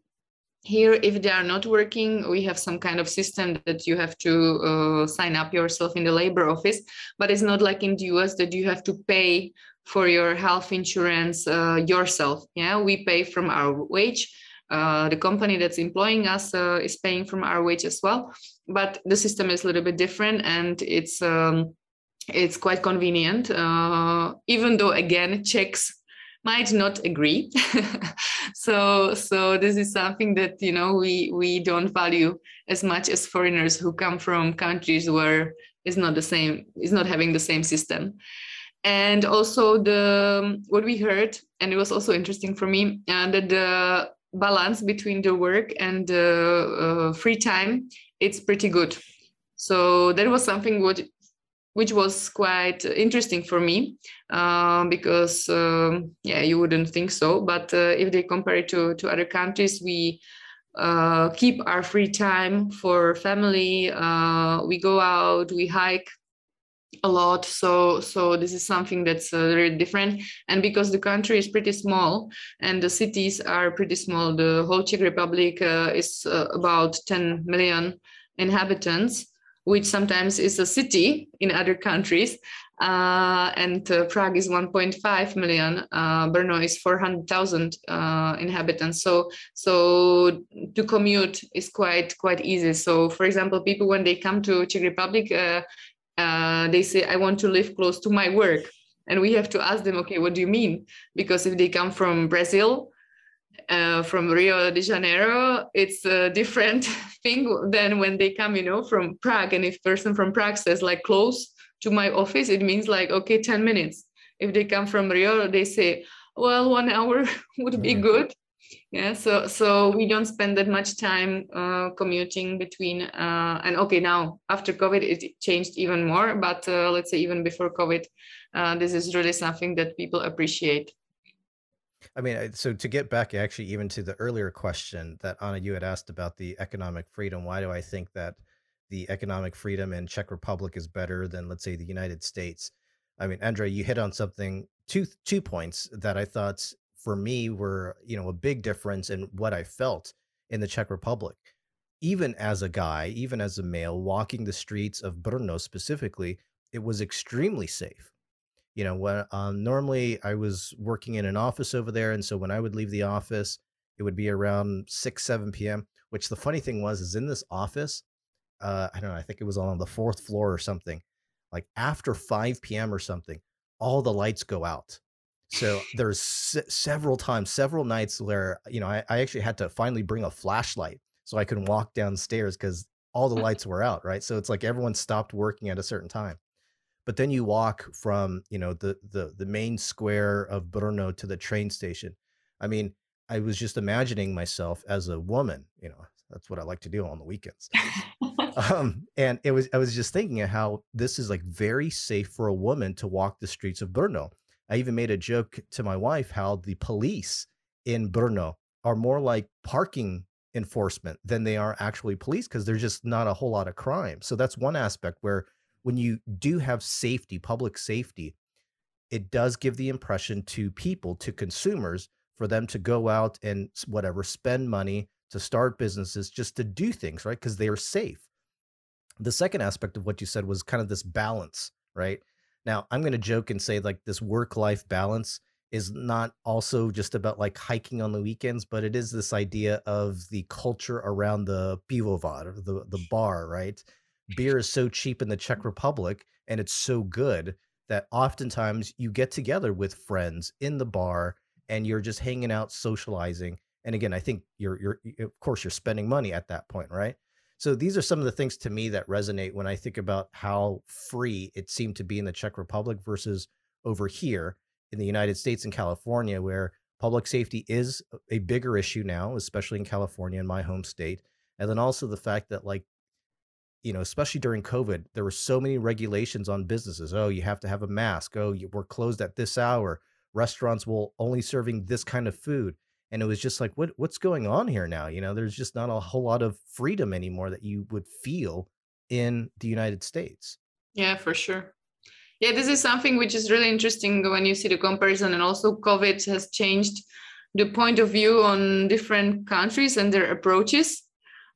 Here if they are not working we have some kind of system that you have to uh, sign up yourself in the labor office. But it's not like in the us that you have to pay for your health insurance uh, yourself. Yeah we pay from our wage uh, the company that's employing us uh, is paying from our wage as well. But the system is a little bit different, and it's um, it's quite convenient. Uh, even though again, Czechs might not agree. so so this is something that you know we we don't value as much as foreigners who come from countries where it's not the same, is not having the same system and also the what we heard and it was also interesting for me uh, that the balance between the work and the uh, free time it's pretty good. So that was something what which was quite interesting for me uh, because um, yeah you wouldn't think so but uh, if they compare it to, to other countries we uh, keep our free time for family uh, we go out we hike a lot. So so this is something that's uh, very different. And because the country is pretty small and the cities are pretty small the whole czech republic uh, is uh, about 10 million inhabitants which sometimes is a city in other countries. Uh, and uh, prague is 1.5 million uh, brno is 400000 inhabitants. So so to commute is quite quite easy. So for example people when they come to czech republic uh, they say i want to live close to my work. And we have to ask them okay what do you mean? Because if they come from brazil uh, from rio de janeiro it's a different thing than when they come you know from prague. And if person from prague says like close to my office it means like okay 10 minutes. If they come from rio they say well one hour would be good yeah so so we don't spend that much time uh, commuting between uh, and okay now after covid it changed even more but uh, let's say even before covid uh, this is really something that people appreciate. I mean so to get back actually even to the earlier question that anna you had asked about the economic freedom why do i think that the economic freedom in czech republic is better than let's say the united states? I mean andre you hit on something two two points that i thought for me were you know a big difference in what I felt in the Czech Republic. Even as a guy, even as a male, walking the streets of Brno specifically, it was extremely safe. You know, when um, normally I was working in an office over there, and so when I would leave the office, it would be around six, seven p.m. Which the funny thing was, is in this office, uh, I don't know, I think it was on the fourth floor or something. Like after five p.m. or something, all the lights go out so there's several times, several nights where you know I, I, actually had to finally bring a flashlight so I could walk downstairs because all the lights were out, right? So it's like everyone stopped working at a certain time. But then you walk from you know the the the main square of Brno to the train station. I mean, I was just imagining myself as a woman. You know, that's what I like to do on the weekends. um, and it was I was just thinking of how this is like very safe for a woman to walk the streets of Brno I even made a joke to my wife how the police in Brno are more like parking enforcement than they are actually police because there's just not a whole lot of crime. So that's one aspect where when you do have safety, public safety, it does give the impression to people, to consumers, for them to go out and whatever, spend money to start businesses just to do things, right? Because they are safe. The second aspect of what you said was kind of this balance, right? Now, I'm going to joke and say like this work life balance is not also just about like hiking on the weekends, but it is this idea of the culture around the pivovar, the the bar, right? Beer is so cheap in the Czech mm. Republic and it's so good that oftentimes you get together with friends in the bar and you're just hanging out socializing. And again, I think you're you're of course you're spending money at that point, right? So these are some of the things to me that resonate when I think about how free it seemed to be in the Czech Republic versus over here in the United States and California, where public safety is a bigger issue now, especially in California, in my home state. And then also the fact that, like, you know, especially during COVID, there were so many regulations on businesses. Oh, you have to have a mask. Oh, we're closed at this hour. Restaurants will only serving this kind of food and it was just like what what's going on here now? You know there's just not a whole lot of freedom anymore that you would feel in the united states. Yeah for sure. Yeah this is something which is really interesting when you see the comparison and also covid has changed the point of view on different countries and their approaches.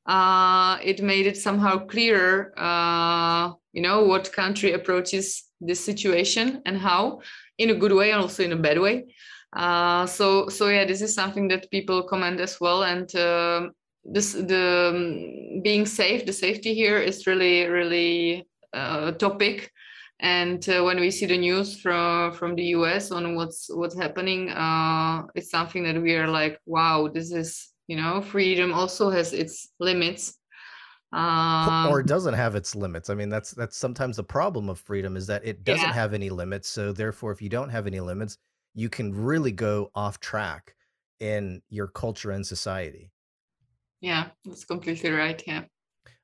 Uh, it made it somehow clearer uh, you know what country approaches this situation and how in a good way and also in a bad way Uh, so so yeah, this is something that people comment as well, and uh, this the um, being safe, the safety here is really really uh, a topic. And uh, when we see the news from from the US on what's what's happening, uh, it's something that we are like, wow, this is you know, freedom also has its limits. Um, or it doesn't have its limits. I mean, that's that's sometimes the problem of freedom is that it doesn't yeah. have any limits. So therefore, if you don't have any limits, you can really go off track in your culture and society. Yeah, that's completely right. Yeah.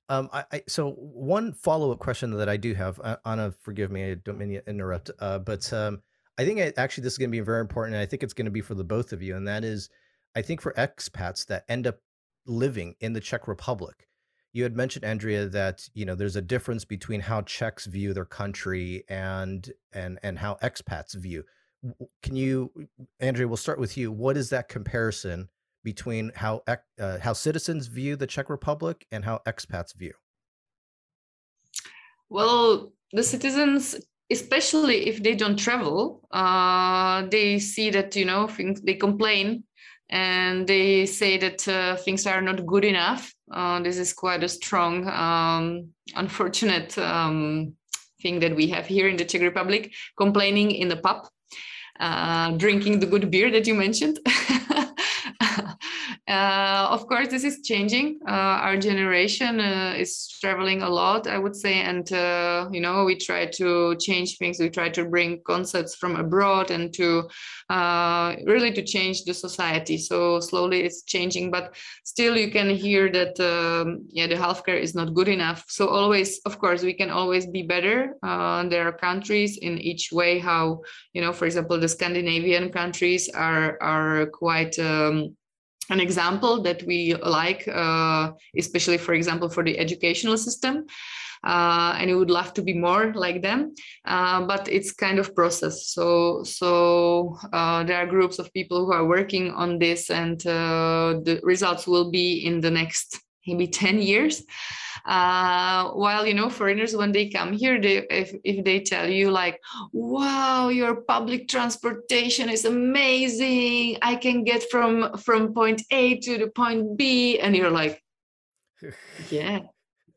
Um, I, I so one follow up question that I do have, uh, Anna, forgive me, I don't mean to interrupt, uh, but um, I think I, actually this is going to be very important, and I think it's going to be for the both of you, and that is, I think for expats that end up living in the Czech Republic, you had mentioned andrea that you know there's a difference between how czechs view their country and and and how expats view can you andrea we'll start with you what is that comparison between how uh, how citizens view the czech republic and how expats view well the citizens especially if they don't travel uh, they see that you know things. they complain and they say that uh, things are not good enough. Uh, this is quite a strong, um, unfortunate um, thing that we have here in the Czech Republic. Complaining in the pub, uh, drinking the good beer that you mentioned. Uh, of course, this is changing. Uh, our generation uh, is traveling a lot, I would say, and uh, you know we try to change things. We try to bring concepts from abroad and to uh, really to change the society. So slowly it's changing, but still you can hear that um, yeah the healthcare is not good enough. So always, of course, we can always be better. Uh, there are countries in each way how you know, for example, the Scandinavian countries are are quite. Um, an example that we like, uh, especially for example for the educational system. Uh, and we would love to be more like them, uh, but it's kind of process. So so uh, there are groups of people who are working on this, and uh, the results will be in the next maybe 10 years uh, while you know foreigners when they come here they if, if they tell you like wow your public transportation is amazing i can get from from point a to the point b and you're like yeah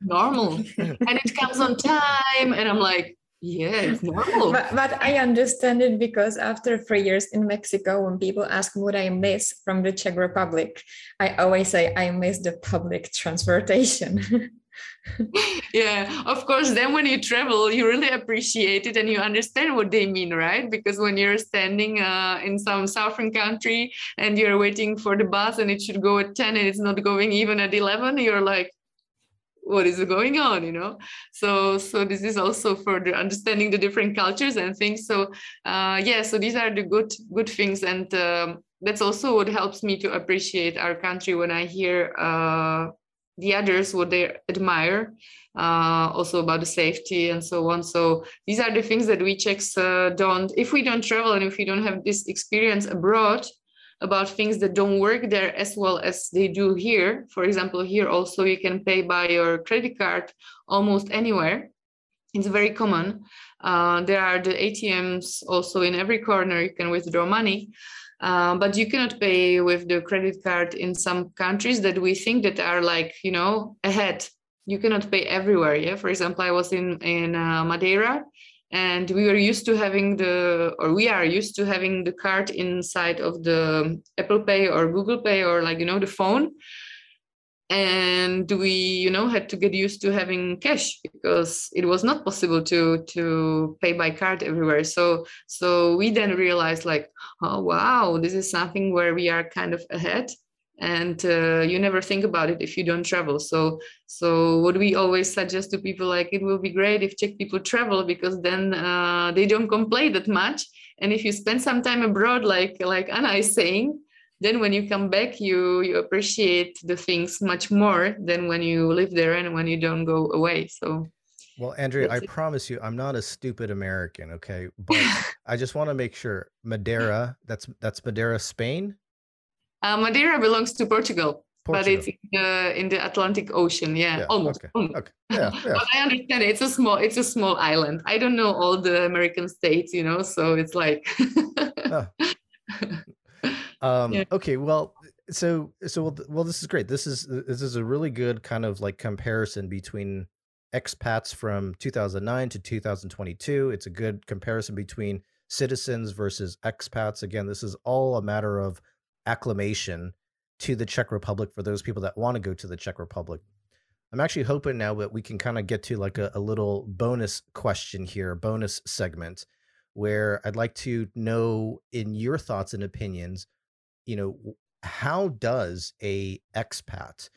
normal and it comes on time and i'm like yeah, normal. But, but I understand it because after three years in Mexico, when people ask what I miss from the Czech Republic, I always say I miss the public transportation. yeah, of course. Then when you travel, you really appreciate it and you understand what they mean, right? Because when you're standing uh, in some southern country and you're waiting for the bus and it should go at 10 and it's not going even at 11, you're like, what is going on you know so so this is also for the understanding the different cultures and things so uh, yeah so these are the good good things and um, that's also what helps me to appreciate our country when i hear uh, the others what they admire uh, also about the safety and so on so these are the things that we czechs uh, don't if we don't travel and if we don't have this experience abroad about things that don't work there as well as they do here. For example, here also you can pay by your credit card almost anywhere. It's very common. Uh, there are the ATMs also in every corner you can withdraw money. Uh, but you cannot pay with the credit card in some countries that we think that are like you know ahead. You cannot pay everywhere yeah? For example i was in in uh, madeira and we were used to having the or we are used to having the card inside of the apple pay or google pay or like you know the phone and we you know had to get used to having cash because it was not possible to to pay by card everywhere. So so we then realized like oh wow this is something where we are kind of ahead. And uh, you never think about it if you don't travel. So so what we always suggest to people like it will be great if czech people travel because then uh, they don't complain that much. And if you spend some time abroad like like anna is saying then when you come back you you appreciate the things much more than when you live there and when you don't go away so well, Andrea, I promise you, I'm not a stupid American, okay? But I just want to make sure Madeira, that's that's Madeira, Spain. Uh, Madeira belongs to Portugal, Portugal. but it's in the, in the Atlantic Ocean. Yeah, yeah almost. Okay. almost. Okay. Yeah, yeah. but I understand it. it's a small it's a small island. I don't know all the American states, you know, so it's like. um, Yeah. Okay, well, so so well, this is great. This is this is a really good kind of like comparison between expats from 2009 to 2022. It's a good comparison between citizens versus expats. Again, this is all a matter of acclimation to the Czech Republic for those people that want to go to the Czech Republic. I'm actually hoping now that we can kind of get to like a, a little bonus question here, bonus segment, where I'd like to know in your thoughts and opinions, you know, how does a expat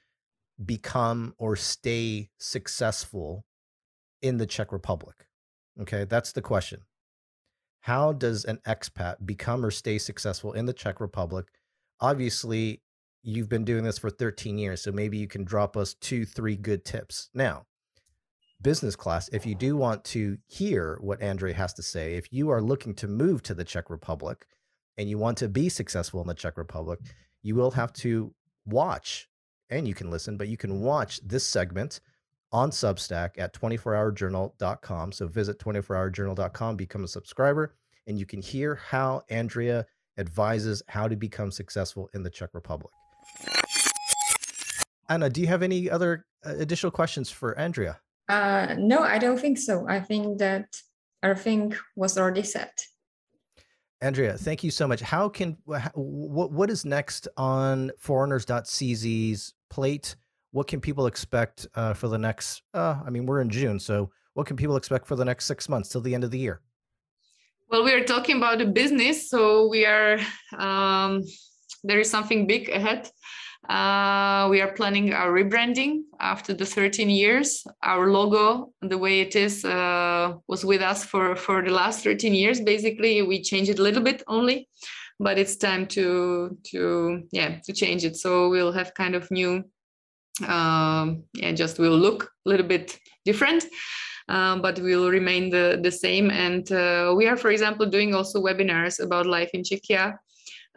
become or stay successful in the Czech Republic? Okay, that's the question. How does an expat become or stay successful in the Czech Republic? Obviously, you've been doing this for 13 years, so maybe you can drop us two, three good tips. Now, business class, if you do want to hear what Andre has to say, if you are looking to move to the Czech Republic and you want to be successful in the Czech Republic, you will have to watch and you can listen, but you can watch this segment on Substack at 24hourjournal.com. So visit 24hourjournal.com, become a subscriber, and you can hear how Andrea advises how to become successful in the Czech Republic. Anna, do you have any other uh, additional questions for Andrea? Uh, no, I don't think so. I think that everything was already set. Andrea, thank you so much. How can what what is next on foreigners.cz's plate? What can people expect uh, for the next? Uh, I mean, we're in June, so what can people expect for the next six months till the end of the year? Well, we are talking about the business, so we are um, there is something big ahead. Uh, we are planning our rebranding after the 13 years. Our logo, the way it is, uh, was with us for for the last 13 years. Basically, we changed it a little bit only, but it's time to to yeah to change it. So we'll have kind of new, um, yeah, just will look a little bit different um, but will remain the, the same. And uh, we are, for example, doing also webinars about life in Czechia.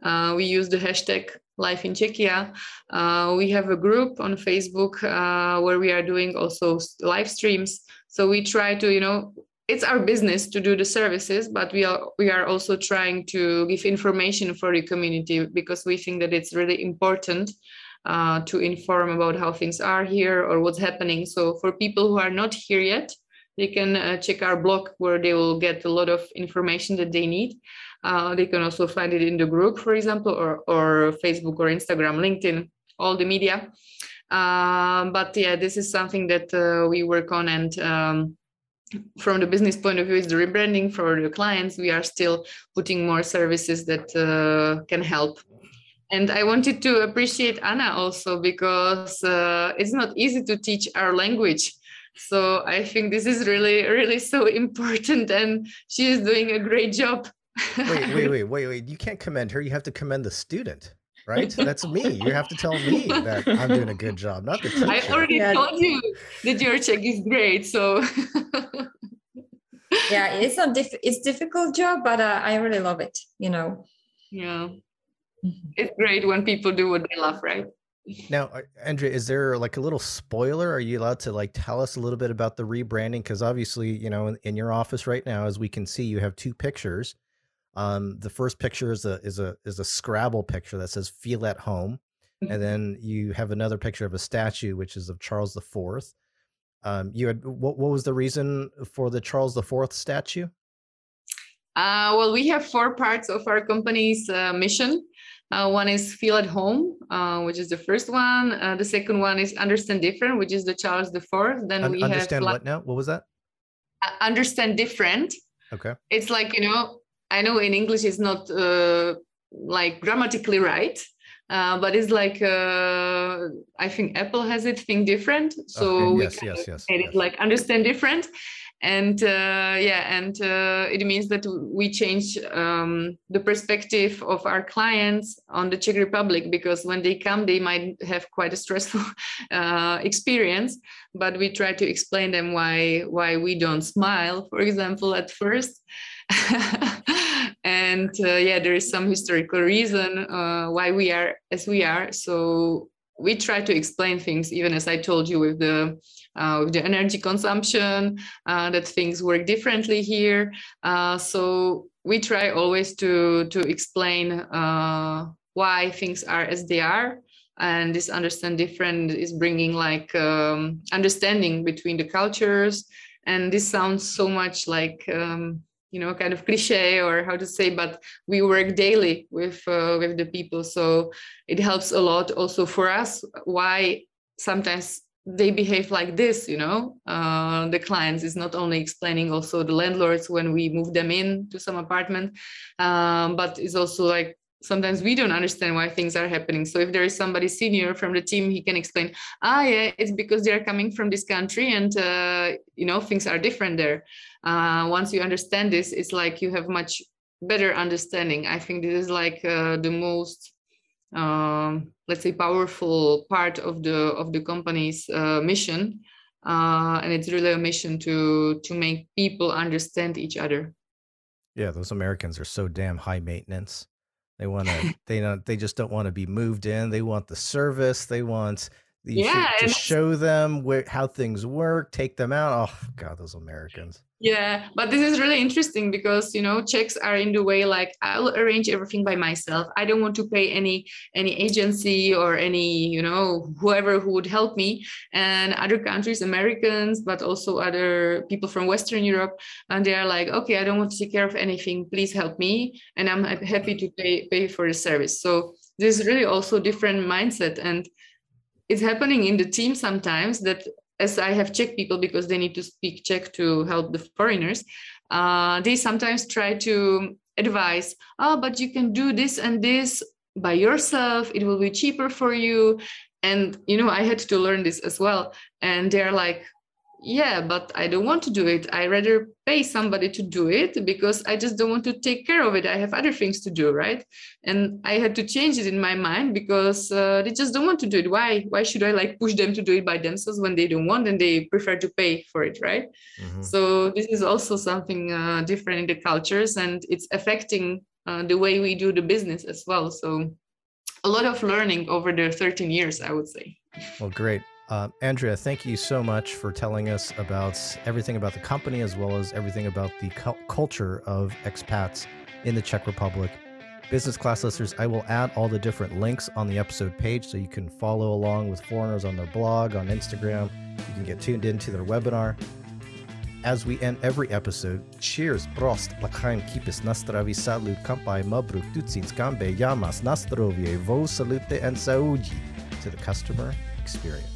Uh, we use the hashtag life in Czechia. Uh, we have a group on Facebook uh, where we are doing also live streams. So we try to, you know, it's our business to do the services, but we are we are also trying to give information for the community because we think that it's really important uh, to inform about how things are here or what's happening. So for people who are not here yet, they can uh, check our blog where they will get a lot of information that they need. Uh, they can also find it in the group, for example, or, or Facebook or Instagram, LinkedIn, all the media. Um, but yeah, this is something that uh, we work on. And um, from the business point of view, is the rebranding for the clients. We are still putting more services that uh, can help. And I wanted to appreciate Anna also because uh, it's not easy to teach our language so i think this is really really so important and she is doing a great job Wait, wait, wait, wait, wait. You can't commend her. You have to commend the student, right? That's me. You have to tell me that I'm doing a good job, not the teacher. i already Yeah. told you that your Czech is great so Yeah, it's a diff- it's difficult job, but uh, I really love it. You know. yeah Mhm. it's great when people do what they love right Now, uh, Andrea, is there like a little spoiler? Are you allowed to like tell us a little bit about the rebranding? Because obviously, you know, in, in your office right now, as we can see, you have two pictures. Um, the first picture is a is a is a Scrabble picture that says "Feel at Home," and then you have another picture of a statue, which is of Charles the Fourth. Um, you had what? What was the reason for the Charles the Fourth statue? uh, well we have four parts of our company's uh, mission uh, one is feel at home uh, which is the first one uh, the second one is understand different which is the charles the fourth then Un- we understand have what now? What was that? uh, understand different Okay. it's like you know i know in english it's not uh, like grammatically right uh, but it's like uh, i think apple has it think different. So Okay, yes, yes, yes, made yes. it like understand different. And uh, yeah and uh, it means that we change um, the perspective of our clients on the czech republic because when they come they might have quite a stressful uh, experience but we try to explain them why why we don't smile for example at first and uh, yeah there is some historical reason uh, why we are as we are so we try to explain things, even as I told you with the uh, with the energy consumption, uh, that things work differently here. Uh, so we try always to to explain uh, why things are as they are, and this understand different is bringing like um, understanding between the cultures. And this sounds so much like um, you know kind of cliche or how to say but we work daily with uh, with the people. So it helps a lot also for us why sometimes they behave like this you know? Uh, the clients is not only explaining also the landlords when we move them in to some apartment um, but it's also like sometimes we don't understand why things are happening. So if there is somebody senior from the team he can explain ah yeah it's because they're coming from this country and uh, you know things are different there uh, once you understand this it's like you have much better understanding. I think this is like uh, the most um, let's say powerful part of the of the company's uh, mission. Uh, and it's really a mission to to make people understand each other. Yeah those americans are so damn high maintenance. They want to they don't they just don't want to be moved in. They want the service. They want you Yeah, should just show them where how things work take them out oh god those americans Yeah, but this is really interesting because you know Czechs are in the way like I'll arrange everything by myself. I don't want to pay any any agency or any you know whoever who would help me. And other countries, Americans, but also other people from Western Europe, and they are like, okay, I don't want to take care of anything. Please help me, and I'm happy to pay pay for the service. So this is really also different mindset and it's happening in the team sometimes that as I have Czech people because they need to speak Czech to help the foreigners, uh, they sometimes try to advise, oh, but you can do this and this by yourself. It will be cheaper for you. And, you know, I had to learn this as well. And they're like, yeah, but I don't want to do it. I rather pay somebody to do it because I just don't want to take care of it. I have other things to do, right? And I had to change it in my mind because uh, they just don't want to do it. Why? Why should I like push them to do it by themselves when they don't want and they prefer to pay for it, right? Mhm. So this is also something uh, different in the cultures, and it's affecting uh, the way we do the business as well. So a lot of learning over the 13 years, I would say. Well, great. Uh, Andrea, thank you so much for telling us about everything about the company as well as everything about the cul- culture of expats in the Czech Republic. Business class listeners, I will add all the different links on the episode page so you can follow along with foreigners on their blog, on Instagram. You can get tuned into their webinar. As we end every episode, cheers, prost, plakhaim kipis nastravi salut kampai mabruk tutsins gambe yamas nastrovie vo salute and saudi to the customer experience.